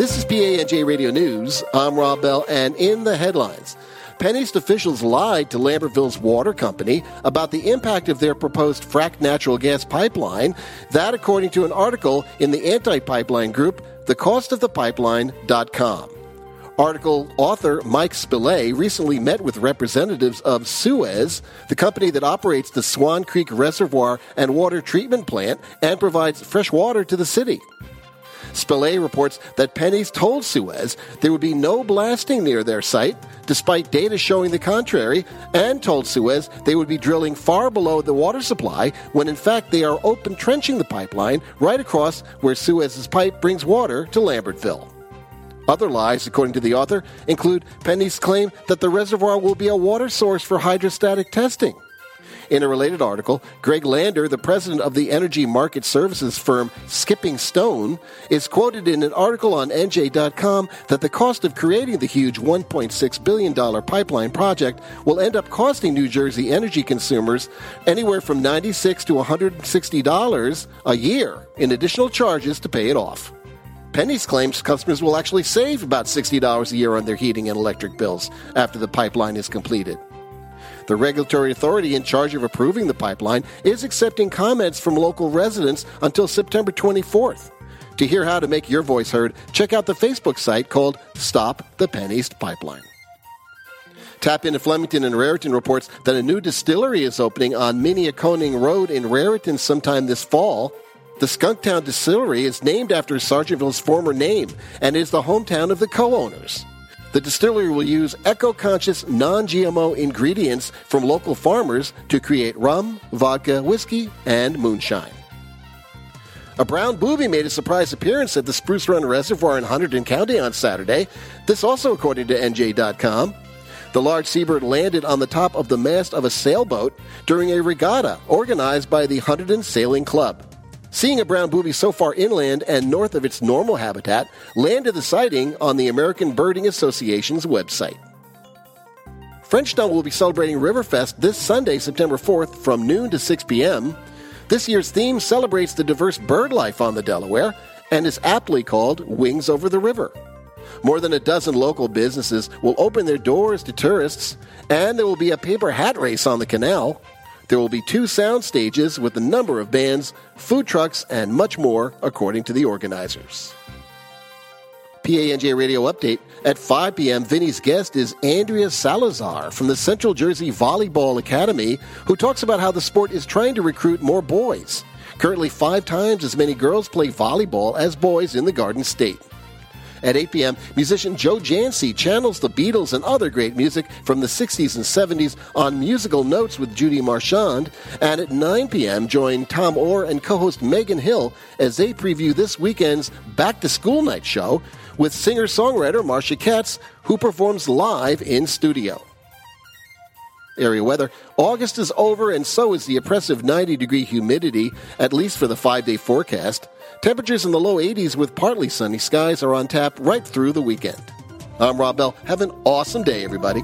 This is PANJ Radio News. I'm Rob Bell, and in the headlines. PennEast officials lied to Lambertville's water company about the impact of their proposed fracked natural gas pipeline. That, according to an article in the anti pipeline group, thecostofthepipeline.com. Article author Mike Spillane recently met with representatives of Suez, the company that operates the Swan Creek Reservoir and Water Treatment Plant and provides fresh water to the city. Spillane reports that PennEast told Suez there would be no blasting near their site, despite data showing the contrary, and told Suez they would be drilling far below the water supply when in fact they are open trenching the pipeline right across where Suez's pipe brings water to Lambertville. Other lies, according to the author, include PennEast's claim that the reservoir will be a water source for hydrostatic testing. In a related article, Greg Lander, the president of the energy market services firm Skipping Stone, is quoted in an article on NJ.com that the cost of creating the huge $1.6 billion pipeline project will end up costing New Jersey energy consumers anywhere from $96 to $160 a year in additional charges to pay it off. PennEast claims customers will actually save about $60 a year on their heating and electric bills after the pipeline is completed. The regulatory authority in charge of approving the pipeline is accepting comments from local residents until September 24th. To hear how to make your voice heard, check out the Facebook site called Stop the PennEast Pipeline. Tap into Flemington and Raritan reports that a new distillery is opening on Minneakoning Road in Raritan sometime this fall. The Skunktown Distillery is named after Sergeantsville's former name and is the hometown of the co owners. The distillery will use eco conscious, non GMO ingredients from local farmers to create rum, vodka, whiskey, and moonshine. A brown booby made a surprise appearance at the Spruce Run Reservoir in Hunterdon County on Saturday. This also according to NJ.com. The large seabird landed on the top of the mast of a sailboat during a regatta organized by the Hunterdon Sailing Club. Seeing a brown booby so far inland and north of its normal habitat landed the sighting on the American Birding Association's website. Frenchtown will be celebrating Riverfest this Sunday, September 4th, from noon to 6 p.m. This year's theme celebrates the diverse bird life on the Delaware and is aptly called Wings Over the River. More than a dozen local businesses will open their doors to tourists, and there will be a paper hat race on the canal. There will be two sound stages with a number of bands, food trucks, and much more, according to the organizers. PANJ Radio Update. At 5 p.m., Vinny's guest is Andrea Salazar from the Central Jersey Volleyball Academy, who talks about how the sport is trying to recruit more boys. Currently, five times as many girls play volleyball as boys in the Garden State. At 8 p.m., musician Joe Jancy channels the Beatles and other great music from the 60s and 70s on musical notes with Judy Marchand. And at 9 p.m., join Tom Orr and co host Megan Hill as they preview this weekend's Back to School Night show with singer songwriter Marcia Katz, who performs live in studio. Area weather. August is over, and so is the oppressive 90 degree humidity, at least for the five day forecast. Temperatures in the low 80s with partly sunny skies are on tap right through the weekend. I'm Rob Bell. Have an awesome day, everybody.